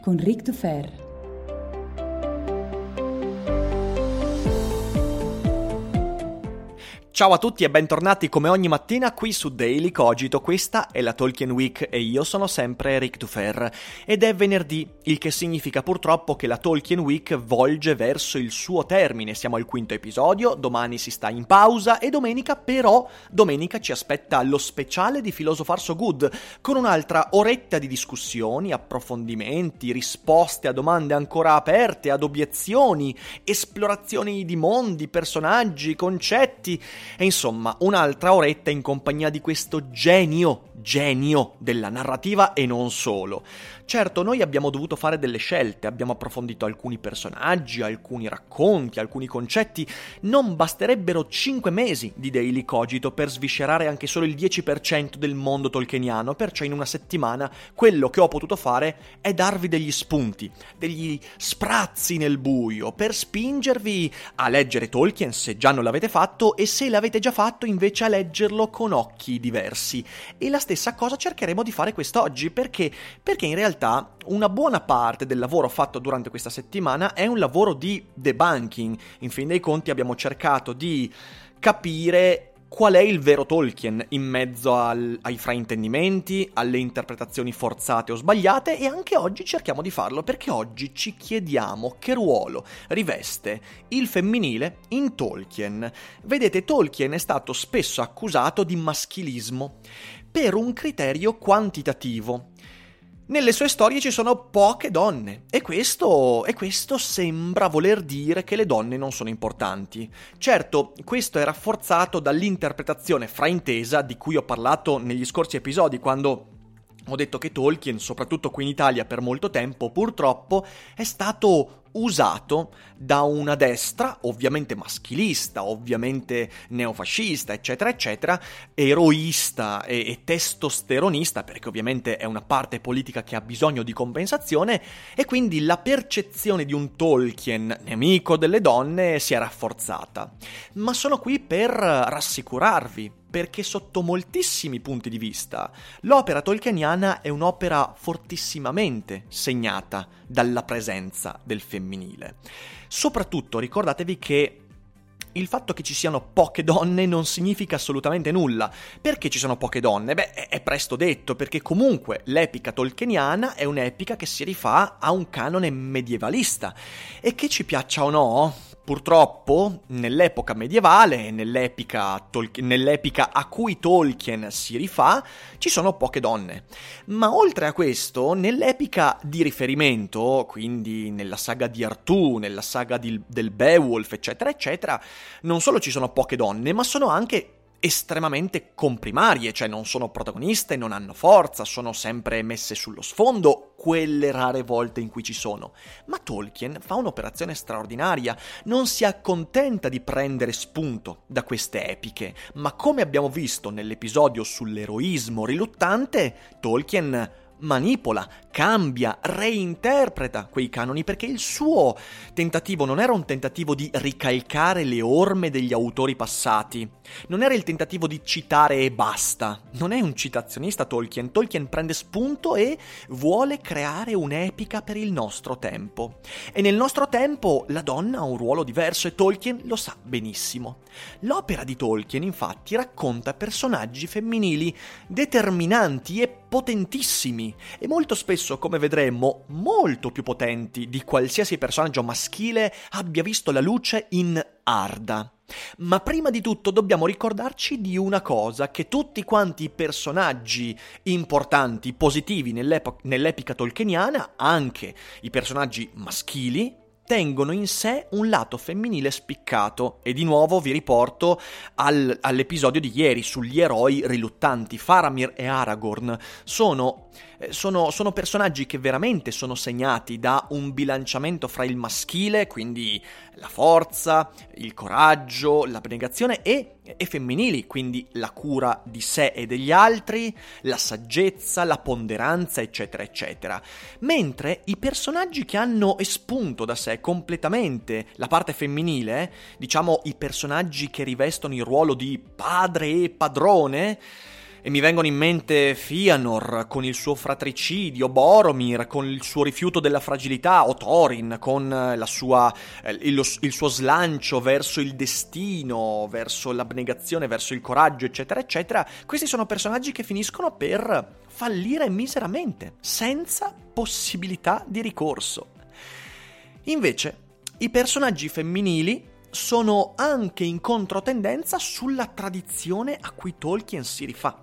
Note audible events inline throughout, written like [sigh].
con Ric Dufer. Ciao a tutti e bentornati come ogni mattina qui su Daily Cogito, questa è la Tolkien Week e io sono sempre Rick Dufer. Ed è venerdì, il che significa purtroppo che la Tolkien Week volge verso il suo termine, siamo al quinto episodio, domani si sta in pausa e domenica però, domenica ci aspetta lo speciale di Philosopher So Good con un'altra oretta di discussioni, approfondimenti, risposte a domande ancora aperte, ad obiezioni, esplorazioni di mondi, personaggi, concetti e insomma, un'altra oretta in compagnia di questo genio, genio della narrativa e non solo. Certo, noi abbiamo dovuto fare delle scelte, abbiamo approfondito alcuni personaggi, alcuni racconti, alcuni concetti. Non basterebbero 5 mesi di Daily Cogito per sviscerare anche solo il 10% del mondo tolkieniano, perciò in una settimana quello che ho potuto fare è darvi degli spunti, degli sprazzi nel buio, per spingervi a leggere Tolkien se già non l'avete fatto e se l'avete già fatto invece a leggerlo con occhi diversi. E la stessa cosa cercheremo di fare quest'oggi, perché? Perché in realtà realtà una buona parte del lavoro fatto durante questa settimana è un lavoro di debunking. In fin dei conti abbiamo cercato di capire qual è il vero Tolkien in mezzo al, ai fraintendimenti, alle interpretazioni forzate o sbagliate e anche oggi cerchiamo di farlo perché oggi ci chiediamo che ruolo riveste il femminile in Tolkien. Vedete, Tolkien è stato spesso accusato di maschilismo per un criterio quantitativo. Nelle sue storie ci sono poche donne e questo, e questo, sembra voler dire che le donne non sono importanti. Certo, questo è rafforzato dall'interpretazione fraintesa di cui ho parlato negli scorsi episodi quando ho detto che Tolkien, soprattutto qui in Italia per molto tempo, purtroppo è stato usato da una destra, ovviamente maschilista, ovviamente neofascista, eccetera, eccetera, eroista e, e, testosteronista, perché ovviamente è una parte politica che ha bisogno di compensazione, e quindi la percezione di un Tolkien nemico delle donne si è rafforzata. Ma sono qui per rassicurarvi, perché sotto moltissimi punti di vista l'opera tolkieniana è un'opera fortissimamente segnata dalla presenza del femminile. Soprattutto ricordatevi che il fatto che ci siano poche donne non significa assolutamente nulla. Perché ci sono poche donne? Beh, è presto detto, perché comunque l'epica tolkieniana è un'epica che si rifà a un canone medievalista. E che ci piaccia o no, Purtroppo, nell'epoca medievale, nell'epica, Tol- nell'epica, a cui Tolkien si rifà, ci sono poche donne. Ma oltre a questo, nell'epica di riferimento, quindi nella saga di Artù, nella saga di, del Beowulf, eccetera, eccetera, non solo ci sono poche donne, ma sono anche estremamente comprimarie, cioè non sono protagoniste, non hanno forza, sono sempre messe sullo sfondo quelle rare volte in cui ci sono. Ma Tolkien fa un'operazione straordinaria, non si accontenta di prendere spunto da queste epiche, ma come abbiamo visto nell'episodio sull'eroismo riluttante, Tolkien manipola, cambia, reinterpreta quei canoni perché il suo tentativo non era un tentativo di ricalcare le orme degli autori passati, non era il tentativo di citare e basta, non è un citazionista Tolkien, Tolkien prende spunto e vuole creare un'epica per il nostro tempo. E nel nostro tempo la donna ha un ruolo diverso e Tolkien lo sa benissimo. L'opera di Tolkien infatti racconta personaggi femminili determinanti e potentissimi e molto spesso, come vedremo, molto più potenti di qualsiasi personaggio maschile abbia visto la luce in Arda. Ma prima di tutto dobbiamo ricordarci di una cosa, che tutti quanti i personaggi importanti, positivi nell'epica tolkieniana, anche i personaggi maschili, tengono in sé un lato femminile spiccato e di nuovo vi riporto al, all'episodio di ieri sugli eroi riluttanti. Faramir e Aragorn sono, eh, sono, sono personaggi che veramente sono segnati da un bilanciamento fra il maschile, quindi la forza, il coraggio, l'abnegazione e e femminili, quindi la cura di sé e degli altri, la saggezza, la ponderanza, eccetera, eccetera. Mentre i personaggi che hanno espunto da sé completamente la parte femminile, diciamo i personaggi che rivestono il ruolo di padre e padrone, e mi vengono in mente Fianor con il suo fratricidio, Boromir con il suo rifiuto della fragilità, o Thorin con sua, eh, il, il, suo slancio verso il destino, verso l'abnegazione, verso il coraggio, eccetera, eccetera. Questi sono personaggi che finiscono per fallire miseramente, senza possibilità di ricorso. Invece, i personaggi femminili sono anche in controtendenza sulla tradizione a cui Tolkien si rifà.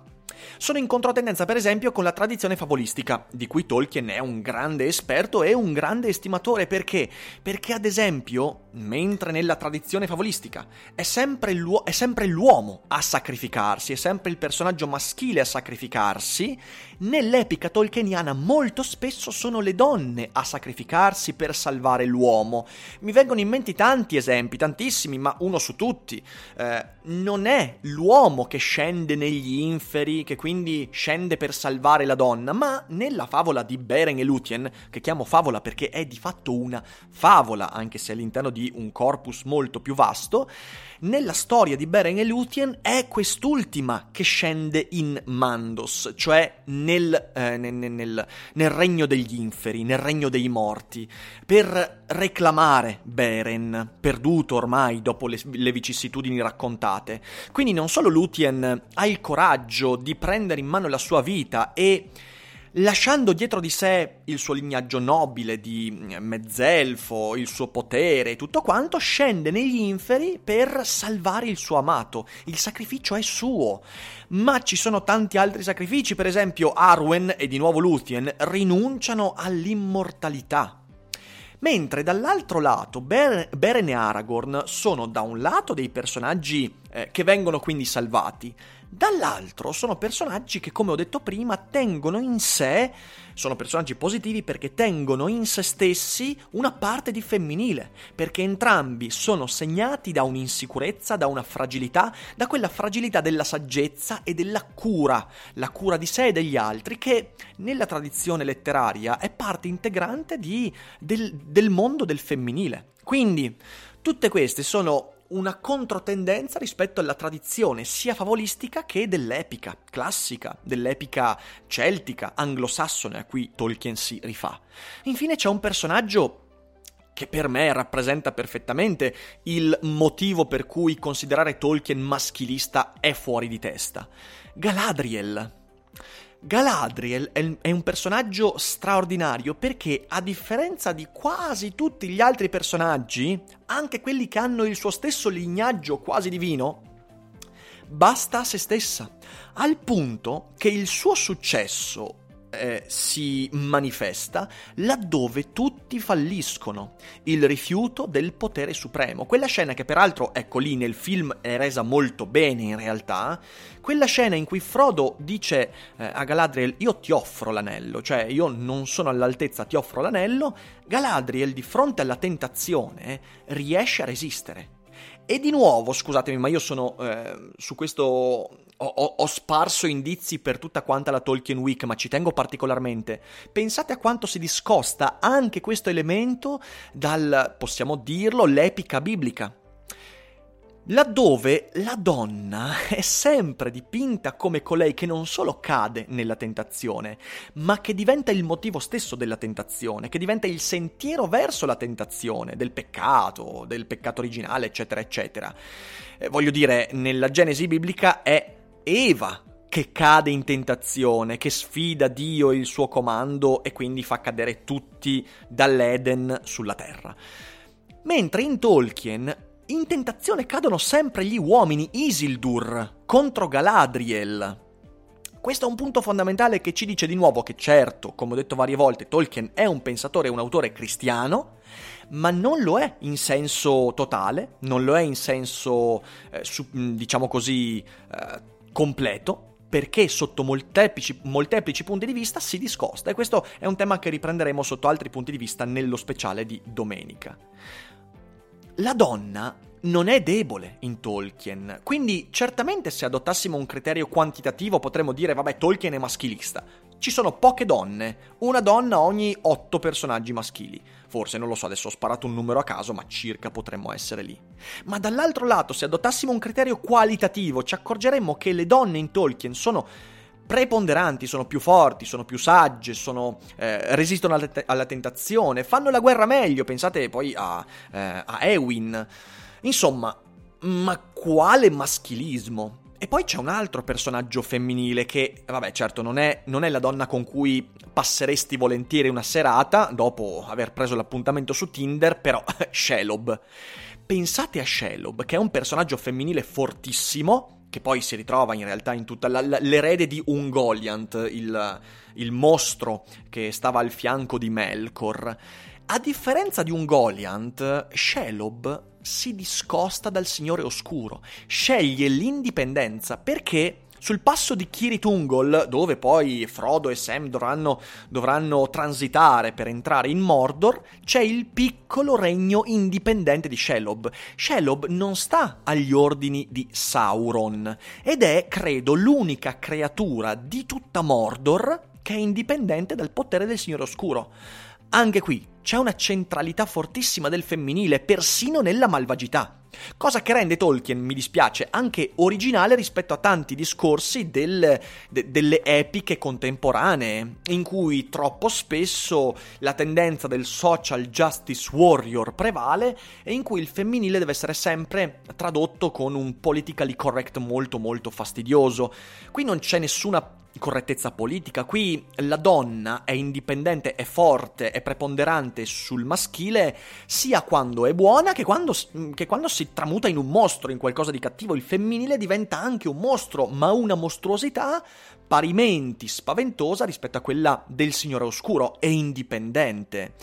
Sono in controtendenza per esempio con la tradizione favolistica, di cui Tolkien è un grande esperto e un grande estimatore. Perché? Perché ad esempio, mentre nella tradizione favolistica è sempre, è sempre l'uomo a sacrificarsi, è sempre il personaggio maschile a sacrificarsi, nell'epica tolkieniana molto spesso sono le donne a sacrificarsi per salvare l'uomo. Mi vengono in mente tanti esempi, tantissimi, ma uno su tutti. Eh, non è l'uomo che scende negli inferi, che quindi scende per salvare la donna, ma nella favola di Beren e Lúthien, che chiamo favola perché è di fatto una favola, anche se all'interno di un corpus molto più vasto, nella storia di Beren e Lúthien è quest'ultima che scende in Mandos, cioè nel, eh, nel, nel, nel regno degli inferi, nel regno dei morti, per reclamare Beren, perduto ormai dopo le, le vicissitudini raccontate. Quindi non solo Lúthien ha il coraggio di prendere in mano la sua vita e lasciando dietro di sé il suo lignaggio nobile di mezzelfo, il suo potere e tutto quanto, scende negli inferi per salvare il suo amato. Il sacrificio è suo. Ma ci sono tanti altri sacrifici, per esempio Arwen e di nuovo Luthien rinunciano all'immortalità. Mentre dall'altro lato Ber- Beren e Aragorn sono da un lato dei personaggi eh, che vengono quindi salvati, Dall'altro sono personaggi che, come ho detto prima, tengono in sé, sono personaggi positivi perché tengono in se stessi una parte di femminile, perché entrambi sono segnati da un'insicurezza, da una fragilità, da quella fragilità della saggezza e della cura, la cura di sé e degli altri, che nella tradizione letteraria è parte integrante di, del, del mondo del femminile. Quindi, tutte queste sono una controtendenza rispetto alla tradizione sia favolistica che dell'epica classica, dell'epica celtica, anglosassone a cui Tolkien si rifà. Infine c'è un personaggio che per me rappresenta perfettamente il motivo per cui considerare Tolkien maschilista è fuori di testa. Galadriel. Galadriel è un personaggio straordinario perché, a differenza di quasi tutti gli altri personaggi, anche quelli che hanno il suo stesso lignaggio quasi divino, basta a se stessa, al punto che il suo successo eh, si manifesta laddove tutti falliscono, il rifiuto del potere supremo. Quella scena che peraltro, ecco lì nel film è resa molto bene in realtà, quella scena in cui Frodo dice eh, a Galadriel io ti offro l'anello, cioè io non sono all'altezza, ti offro l'anello, Galadriel di fronte alla tentazione riesce a resistere. E di nuovo, scusatemi, ma io sono eh, su questo ho, ho, sparso indizi per tutta quanta la Tolkien Week, ma ci tengo particolarmente. Pensate a quanto si discosta anche questo elemento dal, possiamo dirlo, l'epica biblica. Laddove la donna [laughs] è sempre dipinta come colei che non solo cade nella tentazione, ma che diventa il motivo stesso della tentazione, che diventa il sentiero verso la tentazione, del peccato, del peccato originale, eccetera, eccetera. Eh, voglio dire, nella Genesi biblica è Eva che cade in tentazione, che sfida Dio e il suo comando e quindi fa cadere tutti dall'Eden sulla terra. Mentre in Tolkien in tentazione cadono sempre gli uomini Isildur contro Galadriel. Questo è un punto fondamentale che ci dice di nuovo che certo, come ho detto varie volte, Tolkien è un pensatore e un autore cristiano, ma non lo è in senso totale, non lo è in senso, eh, su, diciamo così, eh, completo, perché sotto molteplici, molteplici, punti di vista si discosta e questo è un tema che riprenderemo sotto altri punti di vista nello speciale di domenica. La donna non è debole in Tolkien, quindi certamente se adottassimo un criterio quantitativo potremmo dire vabbè Tolkien è maschilista. Ci sono poche donne, una donna ogni otto personaggi maschili. Forse non lo so, adesso ho sparato un numero a caso, ma circa potremmo essere lì. Ma dall'altro lato, se adottassimo un criterio qualitativo, ci accorgeremmo che le donne in Tolkien sono preponderanti, sono più forti, sono più sagge, sono, eh, resistono alla, te- alla, tentazione, fanno la guerra meglio, pensate poi a, eh, a Ewin. Insomma, ma quale maschilismo? E poi c'è un altro personaggio femminile che, vabbè, certo, non è, non è, la donna con cui passeresti volentieri una serata dopo aver preso l'appuntamento su Tinder, però [laughs] Shelob. Pensate a Shelob, che è un personaggio femminile fortissimo, che poi si ritrova in realtà in tutta la, l'erede di Ungoliant, il, il mostro che stava al fianco di Melkor. A differenza di Ungoliant, Shelob si discosta dal Signore Oscuro, sceglie l'indipendenza perché sul passo di Kiritungol, dove poi Frodo e Sam dovranno, dovranno, transitare per entrare in Mordor, c'è il piccolo regno indipendente di Shelob. Shelob non sta agli ordini di Sauron ed è, credo, l'unica creatura di tutta Mordor che è indipendente dal potere del Signore Oscuro. Anche qui c'è una centralità fortissima del femminile, persino nella malvagità. Cosa che rende Tolkien, mi dispiace, anche originale rispetto a tanti discorsi del, de, delle epiche contemporanee, in cui troppo spesso la tendenza del social justice warrior prevale e in cui il femminile deve essere sempre tradotto con un politically correct molto molto fastidioso. Qui non c'è nessuna correttezza politica. Qui la donna è indipendente, è forte, è preponderante sul maschile, sia quando è buona che quando, che quando, si tramuta in un mostro, in qualcosa di cattivo. Il femminile diventa anche un mostro, ma una mostruosità parimenti spaventosa rispetto a quella del Signore Oscuro, è indipendente.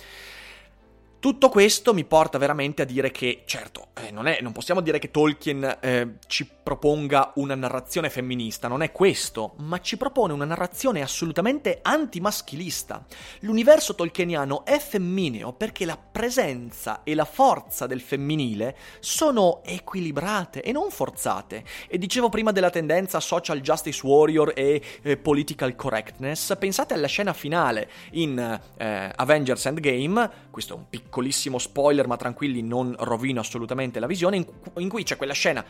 Tutto questo mi porta veramente a dire che, certo, eh, non, è, non, possiamo dire che Tolkien eh, ci proponga una narrazione femminista, non è questo, ma ci propone una narrazione assolutamente antimaschilista. L'universo tolkieniano è femmineo perché la presenza e la forza del femminile sono equilibrate e non forzate. E dicevo prima della tendenza social justice warrior e eh, political correctness, pensate alla scena finale in eh, Avengers Endgame, questo è un piccolo piccolissimo spoiler, ma tranquilli, non rovino assolutamente la visione, in, in cui c'è quella scena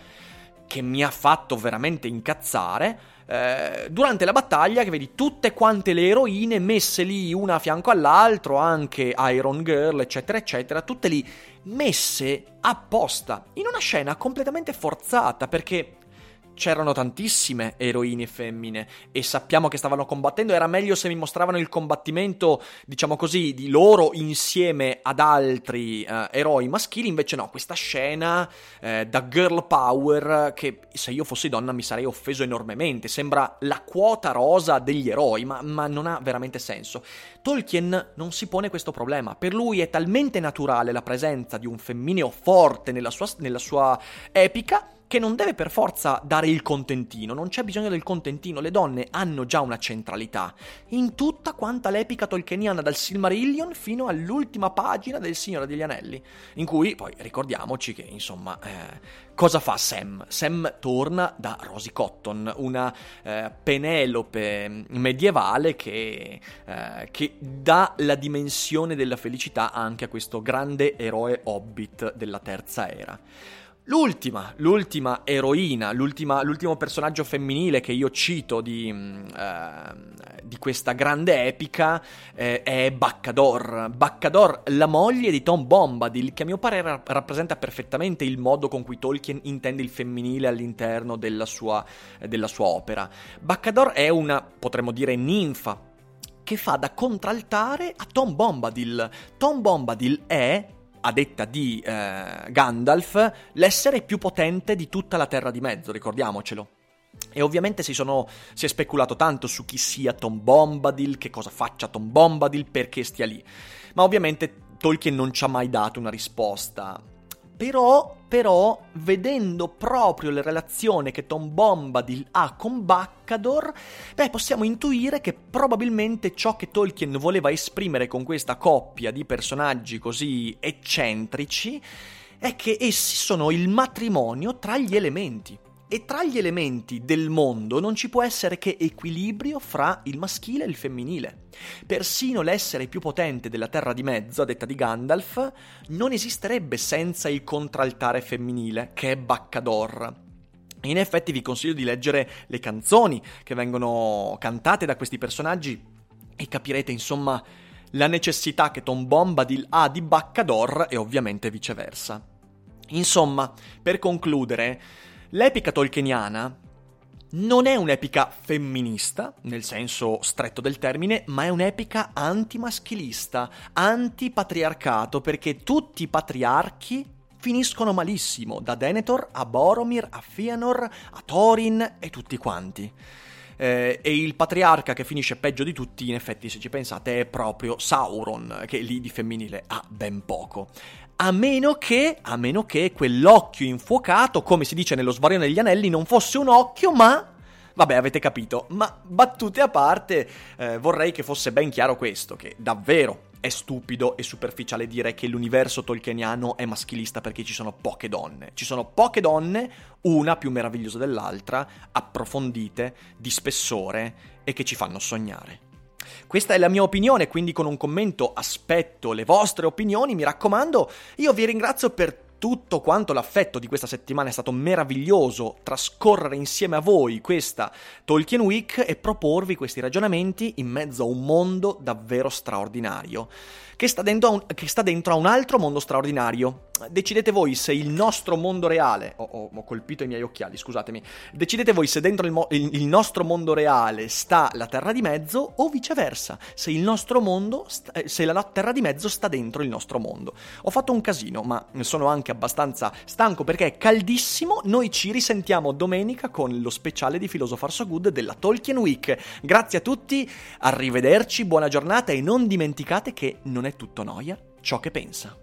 che mi ha fatto veramente incazzare. Eh, durante la battaglia, che vedi tutte quante le eroine messe lì una a fianco all'altro, anche Iron Girl, eccetera, eccetera, tutte lì messe apposta in una scena completamente forzata perché c'erano tantissime eroine femmine e sappiamo che stavano combattendo, era meglio se mi mostravano il combattimento, diciamo così, di loro insieme ad altri uh, eroi maschili, invece no, questa scena uh, da girl power che se io fossi donna mi sarei offeso enormemente, sembra la quota rosa degli eroi, ma, ma non ha veramente senso. Tolkien non si pone questo problema, per lui è talmente naturale la presenza di un femmineo forte nella sua, nella sua epica che non deve per forza dare il contentino, non c'è bisogno del contentino, le donne hanno già una centralità. In tutta quanta l'epica tolkieniana dal Silmarillion fino all'ultima pagina del Signore degli Anelli, in cui poi ricordiamoci che insomma eh, cosa fa Sam? Sam torna da Rosie Cotton, una eh, Penelope medievale che, eh, che dà la dimensione della felicità anche a questo grande eroe hobbit della terza era. L'ultima, l'ultima eroina, l'ultima, l'ultimo personaggio femminile che io cito di, uh, di questa grande epica eh, è Baccador. Baccador, la moglie di Tom Bombadil, che a mio parere rappresenta perfettamente il modo con cui Tolkien intende il femminile all'interno della sua, della sua opera. Baccador è una, potremmo dire, ninfa che fa da contraltare a Tom Bombadil. Tom Bombadil è a detta di eh, Gandalf, l'essere più potente di tutta la Terra di Mezzo, ricordiamocelo. E ovviamente si, sono, si, è speculato tanto su chi sia Tom Bombadil, che cosa faccia Tom Bombadil, perché stia lì. Ma ovviamente Tolkien non ci ha mai dato una risposta. Però, però, vedendo proprio le relazioni che Tom Bombadil ha con Baccador, beh, possiamo intuire che probabilmente ciò che Tolkien voleva esprimere con questa coppia di personaggi così eccentrici è che essi sono il matrimonio tra gli elementi. E tra gli elementi del mondo non ci può essere che equilibrio fra il maschile e il femminile. Persino l'essere più potente della Terra di Mezzo, detta di Gandalf, non esisterebbe senza il contraltare femminile, che è Baccador. In effetti vi consiglio di leggere le canzoni che vengono cantate da questi personaggi e capirete insomma la necessità che Tom Bombadil ha di Baccador e ovviamente viceversa. Insomma, per concludere, L'epica tolkieniana non è un'epica femminista, nel senso stretto del termine, ma è un'epica antimaschilista, antipatriarcato, perché tutti i patriarchi finiscono malissimo, da Denethor a Boromir a Fëanor a Thorin e tutti quanti. Eh, e il patriarca che finisce peggio di tutti, in effetti, se ci pensate, è proprio Sauron, che lì di femminile ha ben poco a meno che, a meno che quell'occhio infuocato, come si dice nello Svarione degli Anelli, non fosse un occhio, ma... Vabbè, avete capito, ma battute a parte, eh, vorrei che fosse ben chiaro questo, che davvero è stupido e superficiale dire che l'universo tolkieniano è maschilista perché ci sono poche donne. Ci sono poche donne, una più meravigliosa dell'altra, approfondite, di spessore e che ci fanno sognare. Questa è la mia opinione, quindi con un commento aspetto le vostre opinioni, mi raccomando. Io vi ringrazio per tutto quanto l'affetto di questa settimana è stato meraviglioso trascorrere insieme a voi questa Tolkien Week e proporvi questi ragionamenti in mezzo a un mondo davvero straordinario che sta dentro a un, sta dentro a un altro mondo straordinario. Decidete voi se il nostro mondo reale, ho, ho, ho colpito i miei occhiali, scusatemi, decidete voi se dentro il, mo, il, il, nostro mondo reale sta la Terra di Mezzo o viceversa, se il nostro mondo, sta, eh, se la Terra di Mezzo sta dentro il nostro mondo. Ho fatto un casino, ma sono anche abbastanza stanco perché è caldissimo. Noi ci risentiamo domenica con lo speciale di Philosopher So Good della Tolkien Week. Grazie a tutti, arrivederci, buona giornata e non dimenticate che non è tutto noia ciò che pensa.